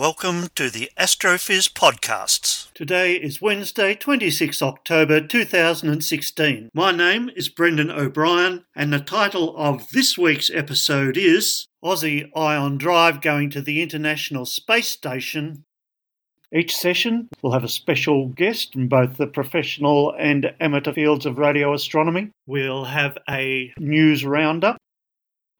Welcome to the Astrophiz podcasts. Today is Wednesday, 26 October 2016. My name is Brendan O'Brien, and the title of this week's episode is Aussie Ion Drive Going to the International Space Station. Each session will have a special guest in both the professional and amateur fields of radio astronomy. We'll have a news roundup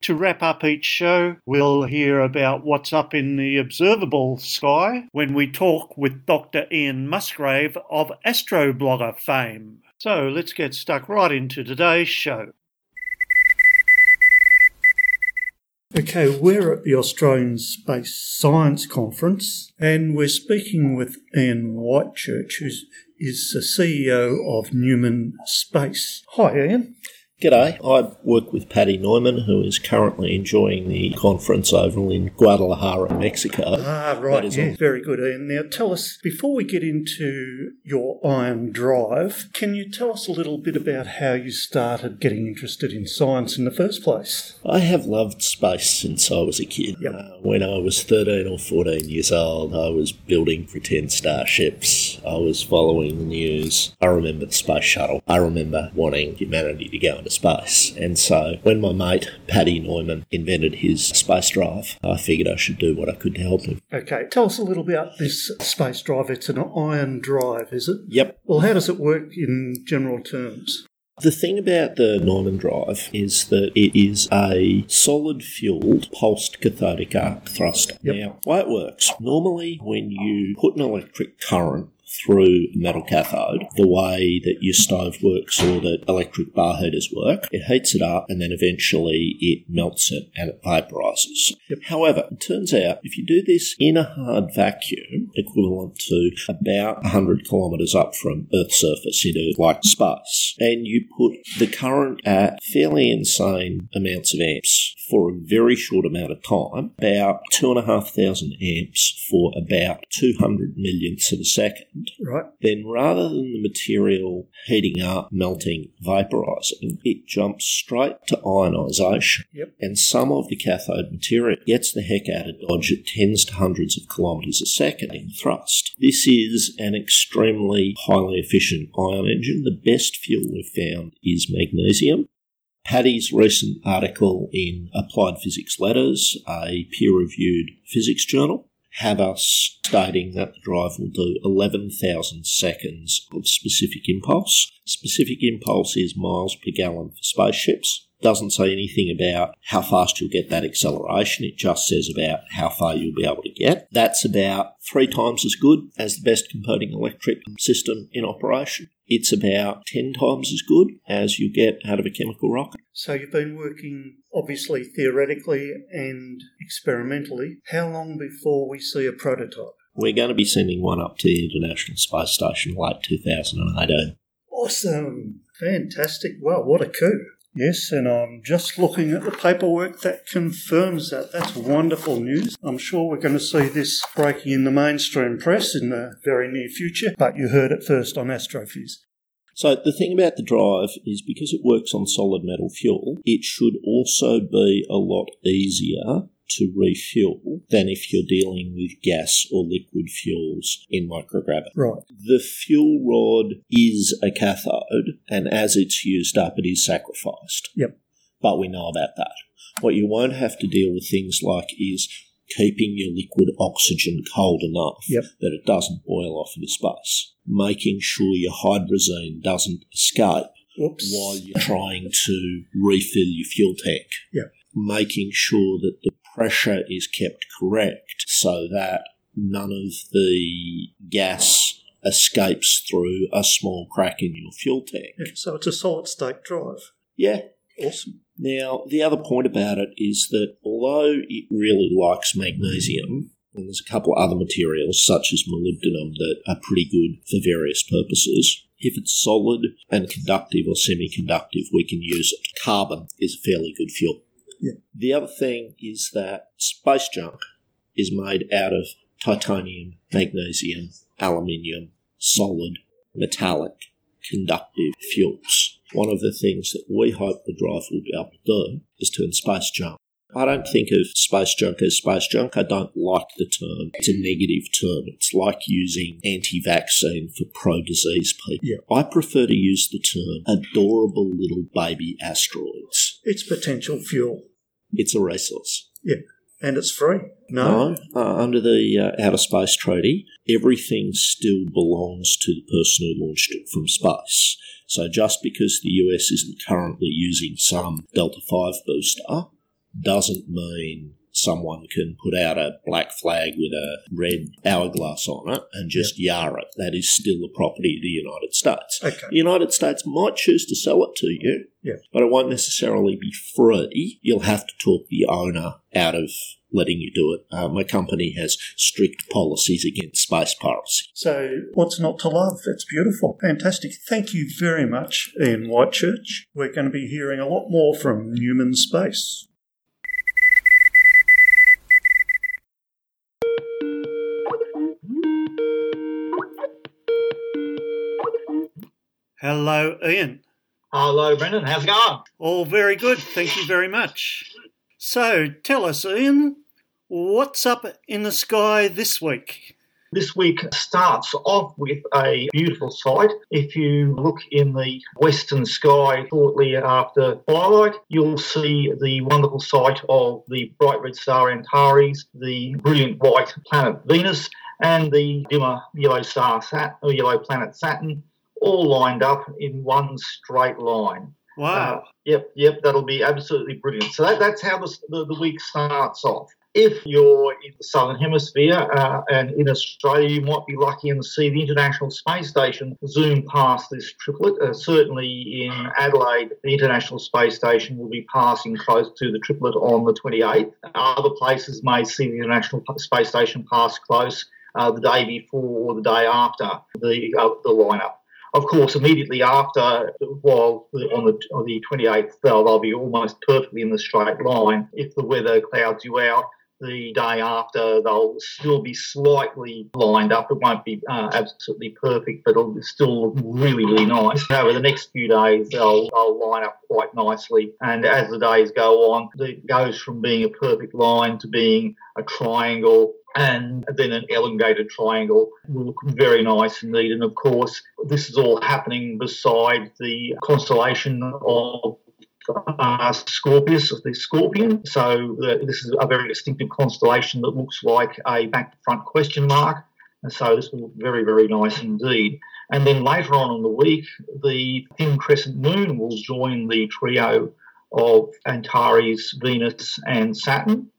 to wrap up each show, we'll hear about what's up in the observable sky when we talk with Dr. Ian Musgrave of Astroblogger fame. So let's get stuck right into today's show. Okay, we're at the Australian Space Science Conference and we're speaking with Ian Whitechurch, who is the CEO of Neumann Space. Hi, Ian. G'day. I work with Paddy Neumann, who is currently enjoying the conference over in Guadalajara, Mexico. Ah, right. Yeah, very good. And now tell us, before we get into your ion drive, can you tell us a little bit about how you started getting interested in science in the first place? I have loved space since I was a kid. Yep. Uh, when I was 13 or 14 years old, I was building pretend starships. I was following the news. I remember the space shuttle. I remember wanting humanity to go into space. And so when my mate, Paddy Neumann, invented his space drive, I figured I should do what I could to help him. Okay, tell us a little about this space drive. It's an ion drive, is it? Yep. Well, how does it work in general terms? The thing about the Neumann drive is that it is a solid fueled pulsed cathodic arc thruster. Yep. Now, why it works, normally when you put an electric current through a metal cathode, the way that your stove works or that electric bar heaters work. It heats it up and then eventually it melts it and it vaporizes. However, it turns out if you do this in a hard vacuum, equivalent to about 100 kilometers up from Earth's surface into like space, and you put the current at fairly insane amounts of amps for a very short amount of time, about two and a half thousand amps for about 200 millionths of a second, right. then rather than the material heating up, melting, vaporizing, it jumps straight to ionization. Yep. And some of the cathode material gets the heck out of Dodge at tens to hundreds of kilometres a second in thrust. This is an extremely highly efficient ion engine. The best fuel we've found is magnesium. Paddy's recent article in Applied Physics Letters, a peer reviewed physics journal, had us stating that the drive will do 11,000 seconds of specific impulse. Specific impulse is miles per gallon for spaceships. Doesn't say anything about how fast you'll get that acceleration. It just says about how far you'll be able to get. That's about three times as good as the best competing electric system in operation. It's about 10 times as good as you get out of a chemical rocket. So you've been working obviously theoretically and experimentally. How long before we see a prototype? We're going to be sending one up to the International Space Station late 2018. Awesome. Fantastic. Well, what a coup. Yes, and I'm just looking at the paperwork that confirms that. That's wonderful news. I'm sure we're going to see this breaking in the mainstream press in the very near future, but you heard it first on Astrophiz. So the thing about the drive is because it works on solid metal fuel, it should also be a lot easier to refuel than if you're dealing with gas or liquid fuels in microgravity. Right. The fuel rod is a cathode, and as it's used up, it is sacrificed. Yep. But we know about that. What you won't have to deal with things like is keeping your liquid oxygen cold enough yep. that it doesn't boil off into space, making sure your hydrazine doesn't escape Oops. while you're trying to refill your fuel tank. Yep. Making sure that the pressure is kept correct so that none of the gas escapes through a small crack in your fuel tank. Yeah, so it's a solid state drive. Yeah. Awesome. Now, the other point about it is that although it really likes magnesium, and there's a couple of other materials such as molybdenum that are pretty good for various purposes. If it's solid and conductive or semiconductive, we can use it. Carbon is a fairly good fuel. Yeah. The other thing is that space junk is made out of titanium, magnesium, aluminium, solid, metallic, conductive fuels. One of the things that we hope the drive will be able to do is turn space junk. I don't think of space junk as space junk. I don't like the term. It's a negative term. It's like using anti vaccine for pro disease people. Yeah. I prefer to use the term adorable little baby asteroids. It's potential fuel. It's a resource. Yeah. And it's free. No. No, uh, under the uh, Outer Space Treaty, everything still belongs to the person who launched it from space. So just because the US isn't currently using some Delta 5 booster doesn't mean someone can put out a black flag with a red hourglass on it and just yar it. That is still the property of the United States. Okay. The United States might choose to sell it to you, Yeah. but it won't necessarily be free. You'll have to talk the owner out of letting you do it. Uh, my company has strict policies against space piracy. So, what's not to love? It's beautiful. Fantastic. Thank you very much, Ian Whitechurch. We're going to be hearing a lot more from Neumann Space. Hello, Ian. Hello, Brendan. How's it going? All very good. Thank you very much. So, tell us, Ian, what's up in the sky this week? This week starts off with a beautiful sight. If you look in the western sky shortly after twilight, you'll see the wonderful sight of the bright red star Antares, the brilliant white planet Venus, and the dimmer yellow star Sat- or yellow planet Saturn, all lined up in one straight line. Wow. Uh, yep, yep, that'll be absolutely brilliant. So that, that's how the, the, the week starts off. If you're in the southern hemisphere uh, and in Australia, you might be lucky and see the International Space Station zoom past this triplet. Uh, certainly in Adelaide, the International Space Station will be passing close to the triplet on the 28th. Other places may see the International Space Station pass close uh, the day before or the day after the uh, the lineup. Of course, immediately after, while on the, on the 28th, they'll, they'll be almost perfectly in the straight line. If the weather clouds you out, the day after, they'll still be slightly lined up. It won't be uh, absolutely perfect, but it'll still look really, really nice. Over the next few days, they'll, they'll line up quite nicely. And as the days go on, it goes from being a perfect line to being a triangle and then an elongated triangle will look very nice indeed. And of course, this is all happening beside the constellation of uh, Scorpius, of the Scorpion. So this is a very distinctive constellation that looks like a back front question mark. And so this will look very, very nice indeed. And then later on in the week, the thin crescent moon will join the trio of Antares, Venus, and Saturn.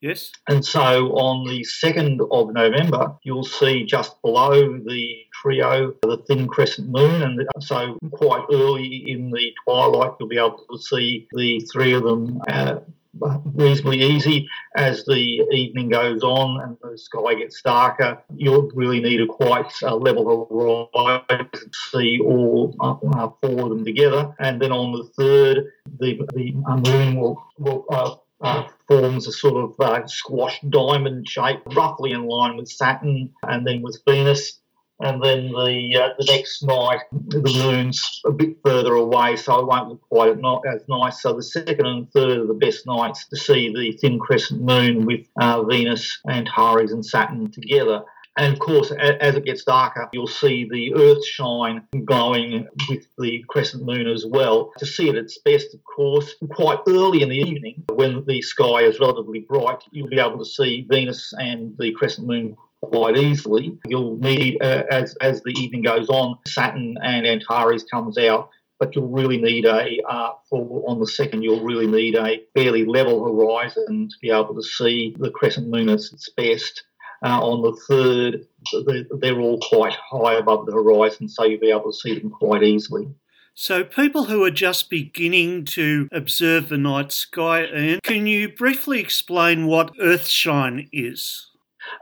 Yes. And so on the 2nd of November, you'll see just below the trio the thin crescent moon. And so quite early in the twilight, you'll be able to see the three of them. Uh, reasonably easy as the evening goes on and the sky gets darker. You'll really need a quite uh, level horizon to see all uh, four of them together. And then on the third, the the moon will will uh, uh, forms a sort of uh, squashed diamond shape, roughly in line with Saturn and then with Venus. And then the uh, the next night, the moon's a bit further away, so it won't look quite as nice. So the second and third are the best nights to see the thin crescent moon with uh, Venus, and Antares, and Saturn together. And of course, as it gets darker, you'll see the Earth shine glowing with the crescent moon as well. To see it at its best, of course, quite early in the evening, when the sky is relatively bright, you'll be able to see Venus and the crescent moon quite easily. You'll need, uh, as as the evening goes on, Saturn and Antares comes out. But you'll really need a uh, for on the second. You'll really need a fairly level horizon to be able to see the crescent moon at its best. Uh, on the third, they're all quite high above the horizon, so you'll be able to see them quite easily. So, people who are just beginning to observe the night sky, Ian, can you briefly explain what Earthshine is?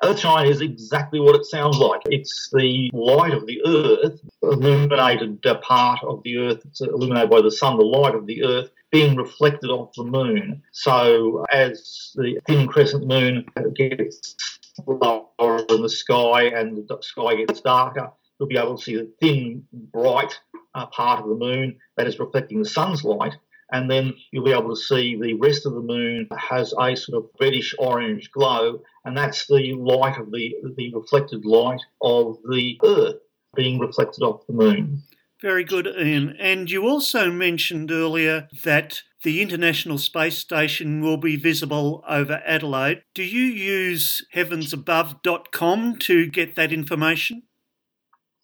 Earthshine is exactly what it sounds like. It's the light of the Earth, illuminated part of the Earth, it's illuminated by the sun, the light of the Earth being reflected off the moon. So as the thin crescent moon gets lower in the sky and the sky gets darker, you'll be able to see the thin, bright uh, part of the moon that is reflecting the sun's light. And then you'll be able to see the rest of the moon has a sort of reddish orange glow, and that's the light of the, the reflected light of the Earth being reflected off the moon. Very good, Ian. And you also mentioned earlier that the International Space Station will be visible over Adelaide. Do you use heavensabove.com to get that information?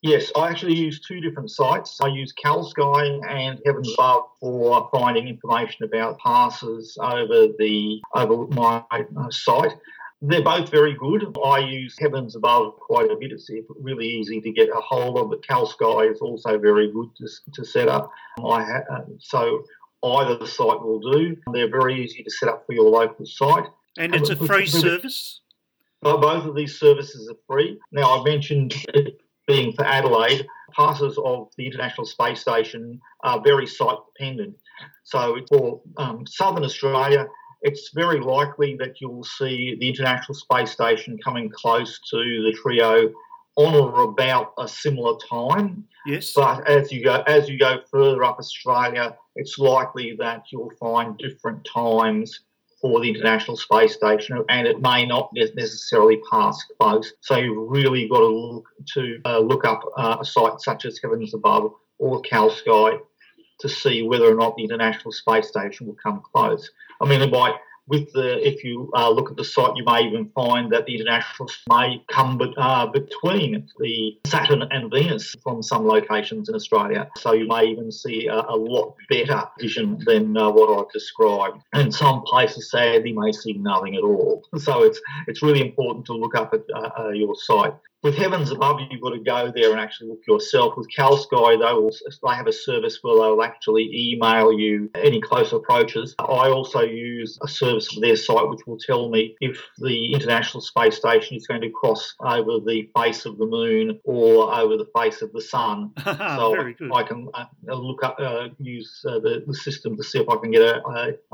Yes, I actually use two different sites. I use CalSky and Heavens Above for finding information about passes over the over my uh, site. They're both very good. I use Heavens Above quite a bit. It's really easy to get a hold of, but CalSky is also very good to, to set up. I ha- uh, so either site will do. They're very easy to set up for your local site. And it's a free service? Both of these services are free. Now, I mentioned being for Adelaide, passes of the International Space Station are very site dependent. So for um, Southern Australia, it's very likely that you'll see the International Space Station coming close to the TRIO on or about a similar time. Yes. But as you go as you go further up Australia, it's likely that you'll find different times for the International Space Station, and it may not necessarily pass close. So you've really got to look to uh, look up uh, a site such as Heavens Above or CalSky to see whether or not the International Space Station will come close. I mean, it might with the if you uh, look at the site, you may even find that the international may come uh, between the Saturn and Venus from some locations in Australia. So you may even see a, a lot better vision than uh, what I've described. And some places, sadly, may see nothing at all. So it's it's really important to look up at uh, uh, your site with Heavens Above, you've got to go there and actually look yourself. With CalSky, they will they have a service where they'll actually email you any close approaches. I also use a service of their site which will tell me if the International Space Station is going to cross over the face of the moon or over the face of the sun. so I can uh, look up, uh, use uh, the, the, system to see if I can get a,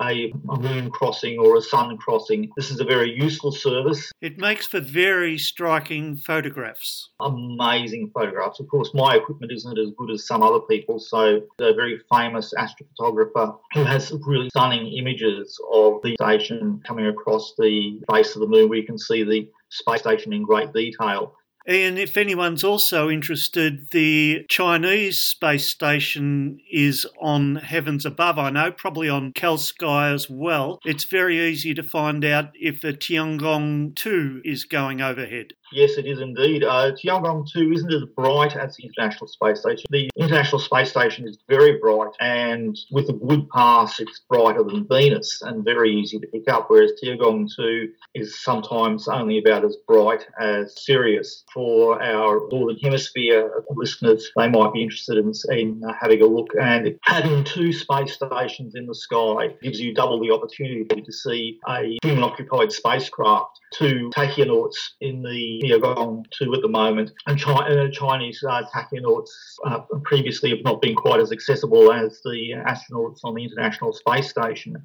a, a moon crossing or a sun crossing. This is a very useful service. It makes for very striking photographs photographs. Amazing photographs. Of course, my equipment isn't as good as some other people. So, a very famous astrophotographer who has really stunning images of the station coming across the face of the moon, where you can see the space station in great detail. And if anyone's also interested, the Chinese space station is on Heavens Above, I know, probably on CalSky as well. It's very easy to find out if the Tiangong 2 is going overhead. Yes, it is indeed. Uh, Tiangong 2 isn't as bright as the International Space Station. The International Space Station is very bright, and with a good pass, it's brighter than Venus and very easy to pick up, whereas Tiangong 2 is sometimes only about as bright as Sirius. For our Northern Hemisphere listeners, they might be interested in, in having a look. And having two space stations in the sky gives you double the opportunity to see a human occupied spacecraft, two taikonauts in the Tiangong 2 at the moment, and uh, Chinese uh, taikonauts uh, previously have not been quite as accessible as the astronauts on the International Space Station.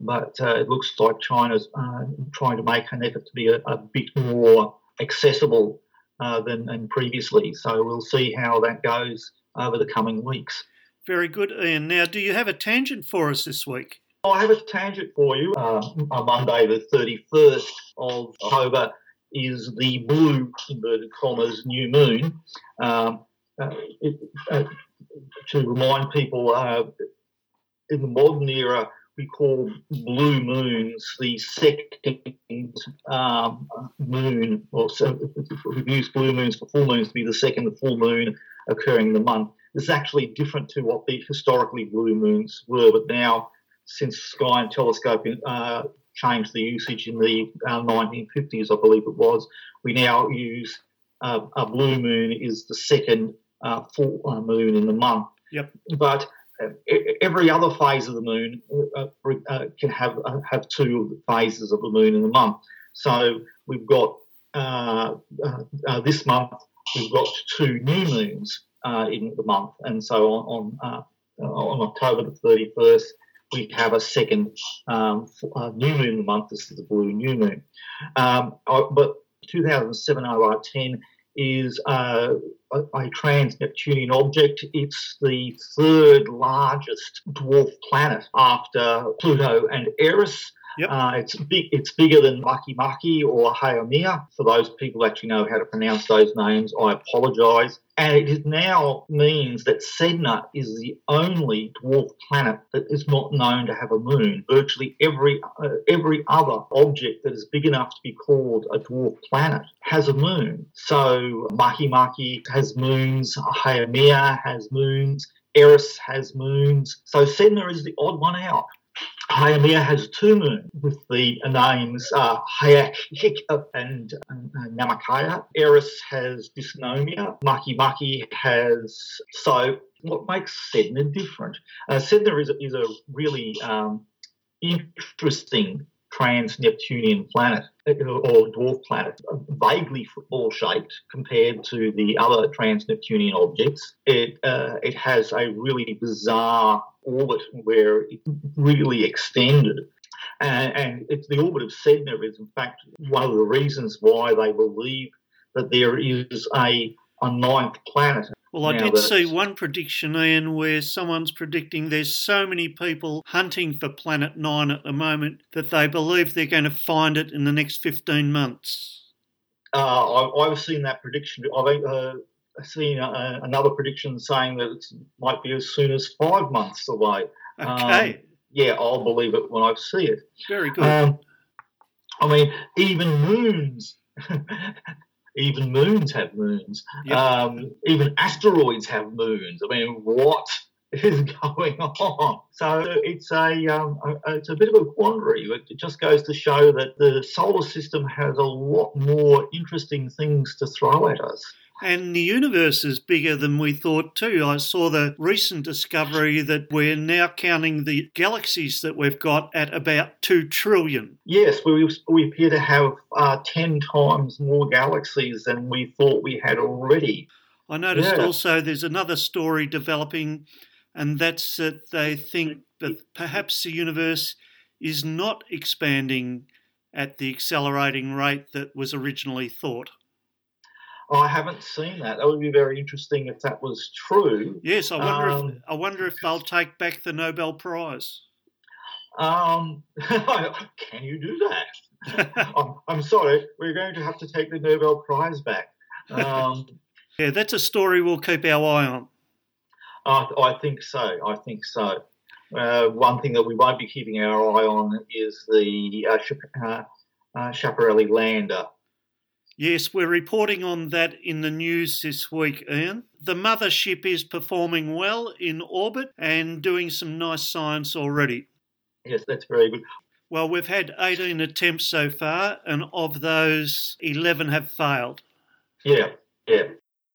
But uh, it looks like China's uh, trying to make an effort to be a, a bit more accessible uh, than, than previously. So we'll see how that goes over the coming weeks. Very good, Ian. Now, do you have a tangent for us this week? I have a tangent for you. Uh, on Monday, the 31st of October, is the blue, inverted commas, new moon. Um, uh, it, uh, to remind people, uh, in the modern era, we call blue moons the second um, moon, or so we use blue moons for full moons to be the second full moon occurring in the month. This is actually different to what the historically blue moons were, but now, since sky and telescope uh, changed the usage in the uh, 1950s, I believe it was. We now use uh, a blue moon is the second uh, full uh, moon in the month. Yep. But uh, every other phase of the moon uh, can have have two phases of the moon in the month. So we've got this month we've got two new moons in the month, and so on on, on October the 31st we have a second um, uh, new moon in the month. This is the blue new moon. Um, but 2007 10 is uh, a, a trans Neptunian object. It's the third largest dwarf planet after Pluto and Eris. Yep. Uh, it's big. It's bigger than Makemake or Haumea. For those people actually know how to pronounce those names, I apologise. And it now means that Sedna is the only dwarf planet that is not known to have a moon. Virtually every uh, every other object that is big enough to be called a dwarf planet has a moon. So Makemake has moons. Haumea has moons. Eris has moons. So Sedna is the odd one out. Haumea has two moons with the names uh, Hi'iaka and uh, Namakaya. Eris has Dysnomia. Makemake has. So, what makes Sedna different? Uh, Sedna is, is a really um, interesting trans Neptunian planet or dwarf planet, vaguely football shaped compared to the other trans Neptunian objects. It, uh, it has a really bizarre orbit where it really extended. And, and it's the orbit of Sedna is, in fact, one of the reasons why they believe that there is a, a ninth planet. Well, I did see one prediction, Ian, where someone's predicting there's so many people hunting for Planet 9 at the moment that they believe they're going to find it in the next 15 months. Uh, I, I've seen that prediction. I've uh, seen uh, another prediction saying that it might be as soon as five months away. Okay, Yeah, I'll believe it when I see it. very good. Um, I mean, even moons, even moons have moons. Yep. Um, even asteroids have moons. I mean, what is going on? So it's a, um, a it's a bit of a quandary. It just goes to show that the solar system has a lot more interesting things to throw at us. And the universe is bigger than we thought, too. I saw the recent discovery that we're now counting the galaxies that we've got at about 2 trillion. Yes, we, we appear to have uh, 10 times more galaxies than we thought we had already. I noticed Yeah. also there's another story developing, and that's that they think that perhaps the universe is not expanding at the accelerating rate that was originally thought. I haven't seen that. That would be very interesting if that was true. Yes, I wonder if Um, I wonder if they'll take back the Nobel Prize. Um, can you do that? I'm, I'm sorry, we're going to have to take the Nobel Prize back. Um, yeah, that's a story we'll keep our eye on. I, I think so. I think so. Uh, one thing that we won't be keeping our eye on is the uh, Chap- uh, uh, Schiaparelli lander. Yes, we're reporting on that in the news this week, Ian. The mothership is performing well in orbit and doing some nice science already. Yes, that's very good. Well, we've had 18 attempts so far, and of those, 11 have failed. Yeah, yeah.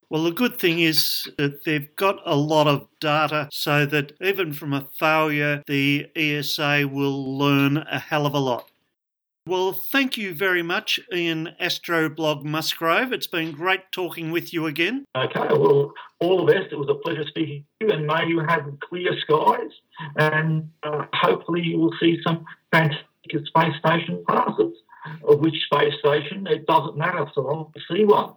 Well, the good thing is that they've got a lot of data so that even from a failure, the ESA will learn a hell of a lot. Well, thank you very much, Ian Astroblog Musgrave. It's been great talking with you again. Okay, well, all the best. It was a pleasure speaking to you, and may you have clear skies, and uh, hopefully you will see some fantastic space station passes. Of which space station, it doesn't matter so long as you see one.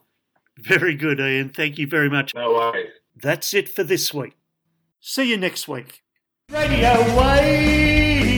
Very good, Ian. Thank you very much. No worries. That's it for this week. See you next week. Radio Wave.